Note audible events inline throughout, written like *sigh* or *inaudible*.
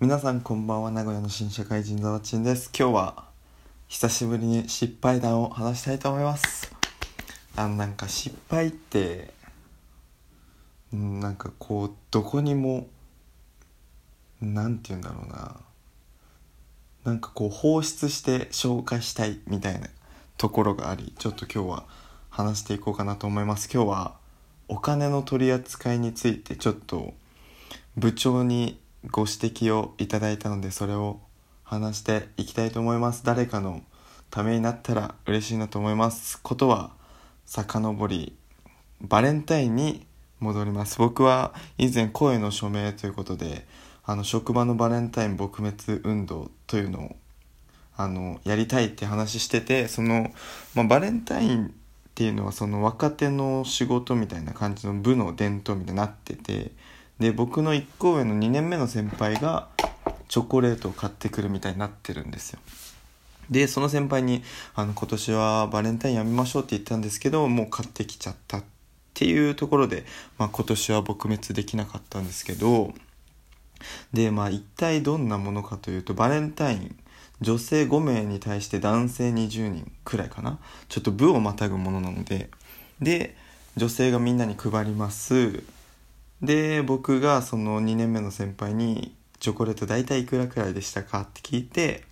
皆さんこんばんは名古屋の新社会人ザワチンです。今日は久しぶりに失敗談を話したいと思います。あのなんか失敗ってうんなんかこうどこにもなんて言うんだろうな。なんかこう放出して消化したいみたいなところがありちょっと今日は話していこうかなと思います。今日はお金の取り扱いについてちょっと部長にご指摘をいただいたのでそれを話していきたいと思います。誰かのためになったら嬉しいなと思います。ことは遡りバレンタインに戻ります。僕は以前声の署名ということであの職場のバレンタイン撲滅運動というのをあのやりたいって話しててその、まあ、バレンタインっていうのはその若手の仕事みたいな感じの部の伝統みたいになっててで僕の1個上の2年目の先輩がチョコレートを買ってくるみたいになってるんですよ。でその先輩にあの今年はバレンタインやめましょうって言ったんですけどもう買ってきちゃったっていうところで、まあ、今年は撲滅できなかったんですけどでまあ一体どんなものかというとバレンタイン女性5名に対して男性20人くらいかなちょっと部をまたぐものなのでで女性がみんなに配ります。で僕がその2年目の先輩に「チョコレート大体いくらくらいでしたか?」って聞いて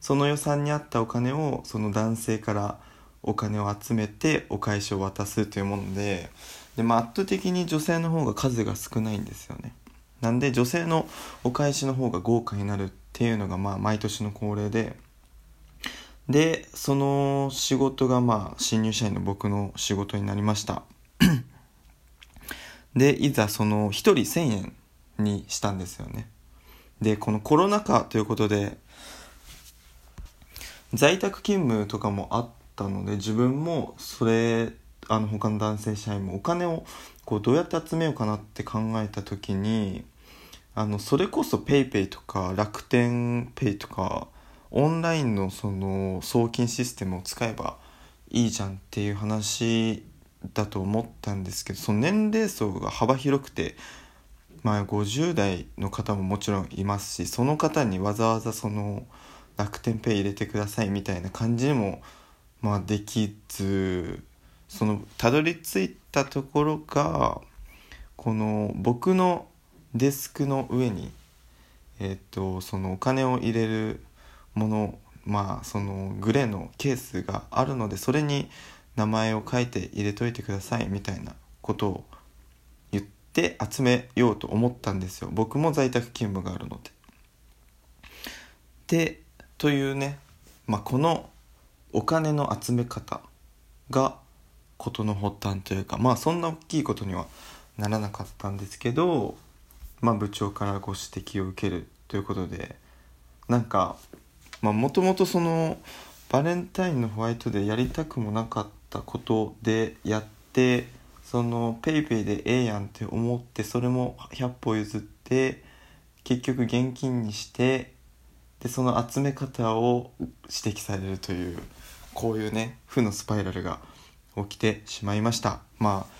その予算に合ったお金をその男性からお金を集めてお返しを渡すというものでで、まあ、圧倒的に女性の方が数が少ないんですよねなんで女性のお返しの方が豪華になるっていうのがまあ毎年の恒例ででその仕事がまあ新入社員の僕の仕事になりましたでいざその1人1000円にしたんですよね。でこのコロナ禍ということで在宅勤務とかもあったので自分もそれあの他の男性社員もお金をこうどうやって集めようかなって考えた時にあのそれこそ PayPay とか楽天 Pay とかオンラインのその送金システムを使えばいいじゃんっていう話だと思ったんですけどその年齢層が幅広くて、まあ、50代の方ももちろんいますしその方にわざわざその楽天ペイ入れてくださいみたいな感じにも、まあ、できずそのたどり着いたところがこの僕のデスクの上に、えっとそのお金を入れるものまあそのグレーのケースがあるのでそれに名前を書いて入れといてくださいみたいなことを言って集めようと思ったんですよ僕も在宅勤務があるので。でというね、まあ、このお金の集め方が事の発端というかまあそんな大きいことにはならなかったんですけど、まあ、部長からご指摘を受けるということでなんかもともとそのバレンタインのホワイトでやりたくもなかったことでやってその PayPay でええやんって思ってそれも100歩譲って結局現金にしてでその集め方を指摘されるというこういうね負のスパイラルが起きてしまいました、まあ、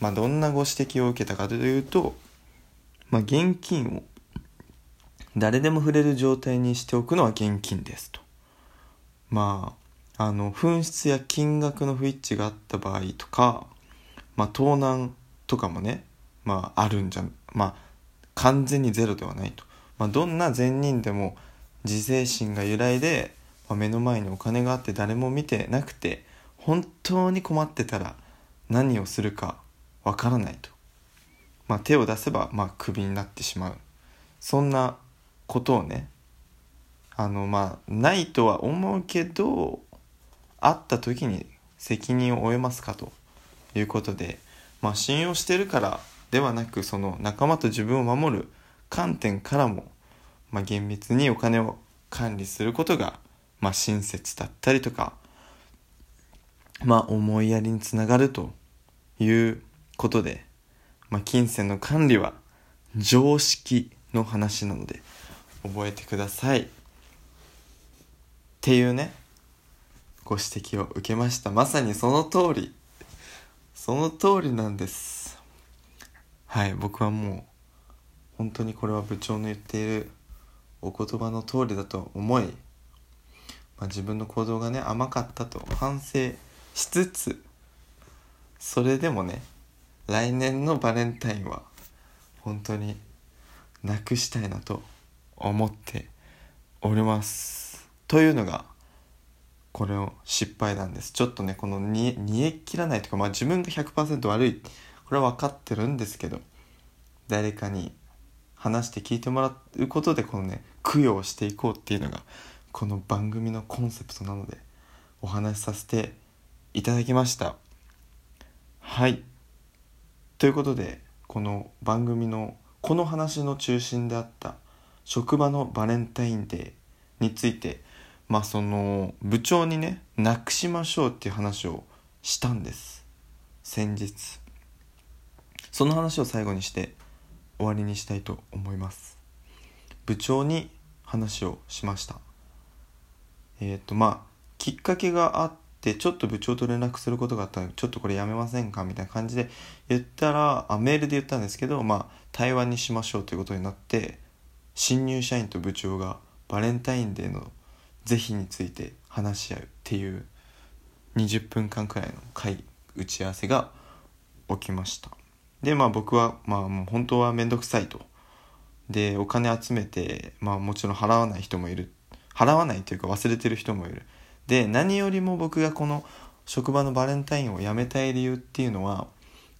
まあどんなご指摘を受けたかというと、まあ、現金を誰でも触れる状態にしておくのは現金ですと。まああの紛失や金額の不一致があった場合とか、まあ、盗難とかもね、まあ、あるんじゃまあ完全にゼロではないと、まあ、どんな善人でも自制心が揺らいで、まあ、目の前にお金があって誰も見てなくて本当に困ってたら何をするかわからないと、まあ、手を出せばまあクビになってしまう。そんなことをねあのまあないとは思うけど会った時に責任を負えますかということで、まあ、信用してるからではなくその仲間と自分を守る観点からも、まあ、厳密にお金を管理することが、まあ、親切だったりとか、まあ、思いやりにつながるということで、まあ、金銭の管理は常識の話なので覚えてください。っていうねご指摘を受けました。まさにその通り。その通りなんです。はい僕はもう本当にこれは部長の言っているお言葉の通りだと思い、まあ、自分の行動がね甘かったと反省しつつそれでもね来年のバレンタインは本当になくしたいなと思っております。というのがこれを失敗なんです。ちょっとねこの煮え切らないとかまあ自分が100%悪い。これは分かってるんですけど誰かに話して聞いてもらうことでこのね供養していこうっていうのがこの番組のコンセプトなのでお話しさせていただきました。はい。ということでこの番組のこの話の中心であった職場のバレンタインデーについてまあその部長にねなくしましょうっていう話をしたんです。先日。その話を最後にして終わりにしたいと思います。部長に話をしました。えっ、ー、とまあきっかけがあってちょっと部長と連絡することがあったのでちょっとこれやめませんかみたいな感じで言ったらあメールで言ったんですけどまあ対話にしましょうということになって新入社員と部長がバレンタインデーの是非について話し合うっていう20分間くらいの会打ち合わせが起きました。でまあ僕はまあもう本当は面倒くさいと。でお金集めてまあもちろん払わない人もいる。払わないというか忘れてる人もいる。で何よりも僕がこの職場のバレンタインをやめたい理由っていうのは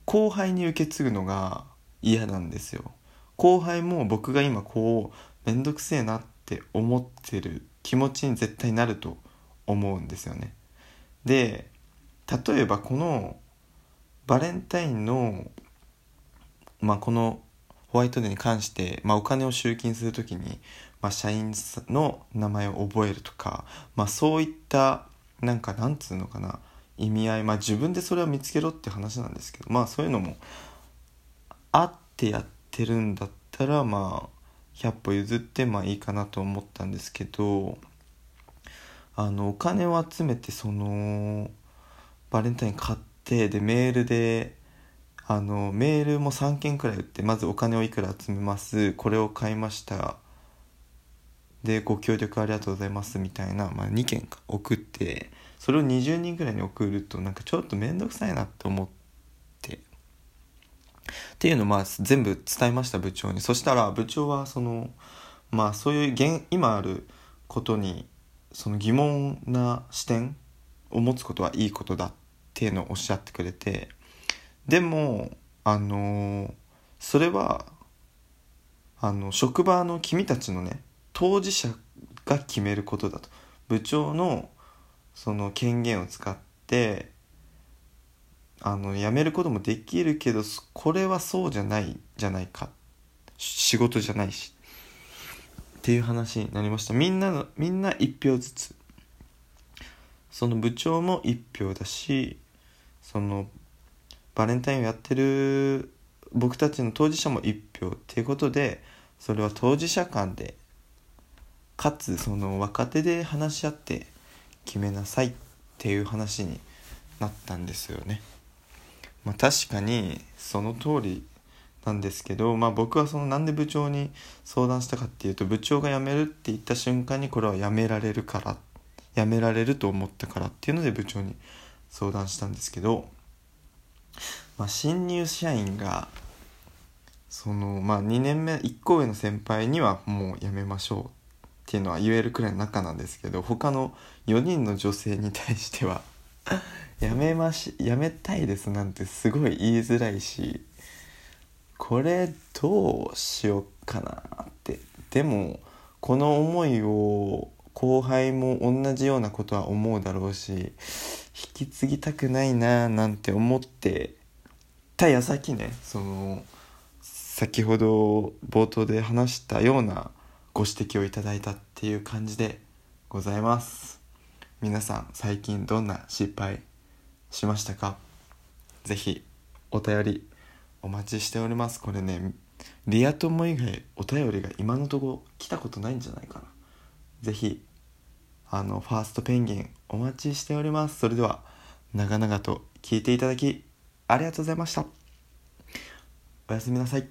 後輩に受け継ぐのが嫌なんですよ。後輩も僕が今こう面倒くせえなって思ってる気持ちに絶対なると思うんですよね。で例えばこのバレンタインのまあこのホワイトデーに関して、まあ、お金を集金する時に、まあ、社員の名前を覚えるとか、まあ、そういったなんかなんつうのかな意味合いまあ自分でそれを見つけろって話なんですけどまあそういうのもあってやってるんだったらまあ100歩譲ってまあいいかなと思ったんですけどあのお金を集めてそのバレンタイン買ってでメールであのメールも3件くらい打ってまずお金をいくら集めます。これを買いました。でご協力ありがとうございます。みたいな、まあ、2件か送ってそれを20人ぐらいに送るとなんかちょっと面倒くさいなって思ってっていうのをまあ全部伝えました部長に。そしたら部長はそのまあそういう現今あることにその疑問な視点を持つことはいいことだっていうのをおっしゃってくれて。でもあのそれはあの職場の君たちのね当事者が決めることだと。部長のその権限を使ってあの辞めることもできるけどこれはそうじゃないじゃないか。仕事じゃないし。っていう話になりました。みんなのみんな1票ずつ。その部長も1票だしそのバレンタインをやってる僕たちの当事者も1票。っていうことでそれは当事者間でかつその若手で話し合って決めなさいっていう話になったんですよね。まあ、確かにその通りなんですけど、まあ、僕はそのなんで部長に相談したかっていうと部長が辞めるって言った瞬間にこれは辞められるから辞められると思ったからっていうので部長に相談したんですけどまあ、新入社員がそのまあ2年目1個上の先輩にはもうやめましょうっていうのは言えるくらいの仲なんですけど他の4人の女性に対しては *laughs* やめましやめたいですなんてすごい言いづらいしこれどうしようかなって。でもこの思いを後輩も同じようなことは思うだろうし引き継ぎたくないななんて思ってた矢先ねその先ほど冒頭で話したようなご指摘をいただいたっていう感じでございます。皆さん最近どんな失敗しましたか？是非お便りお待ちしております。これねリア友以外お便りが今のところ来たことないんじゃないかな。是非あのファーストペンギンお待ちしております。それでは長々と聞いていただきありがとうございました。おやすみなさい。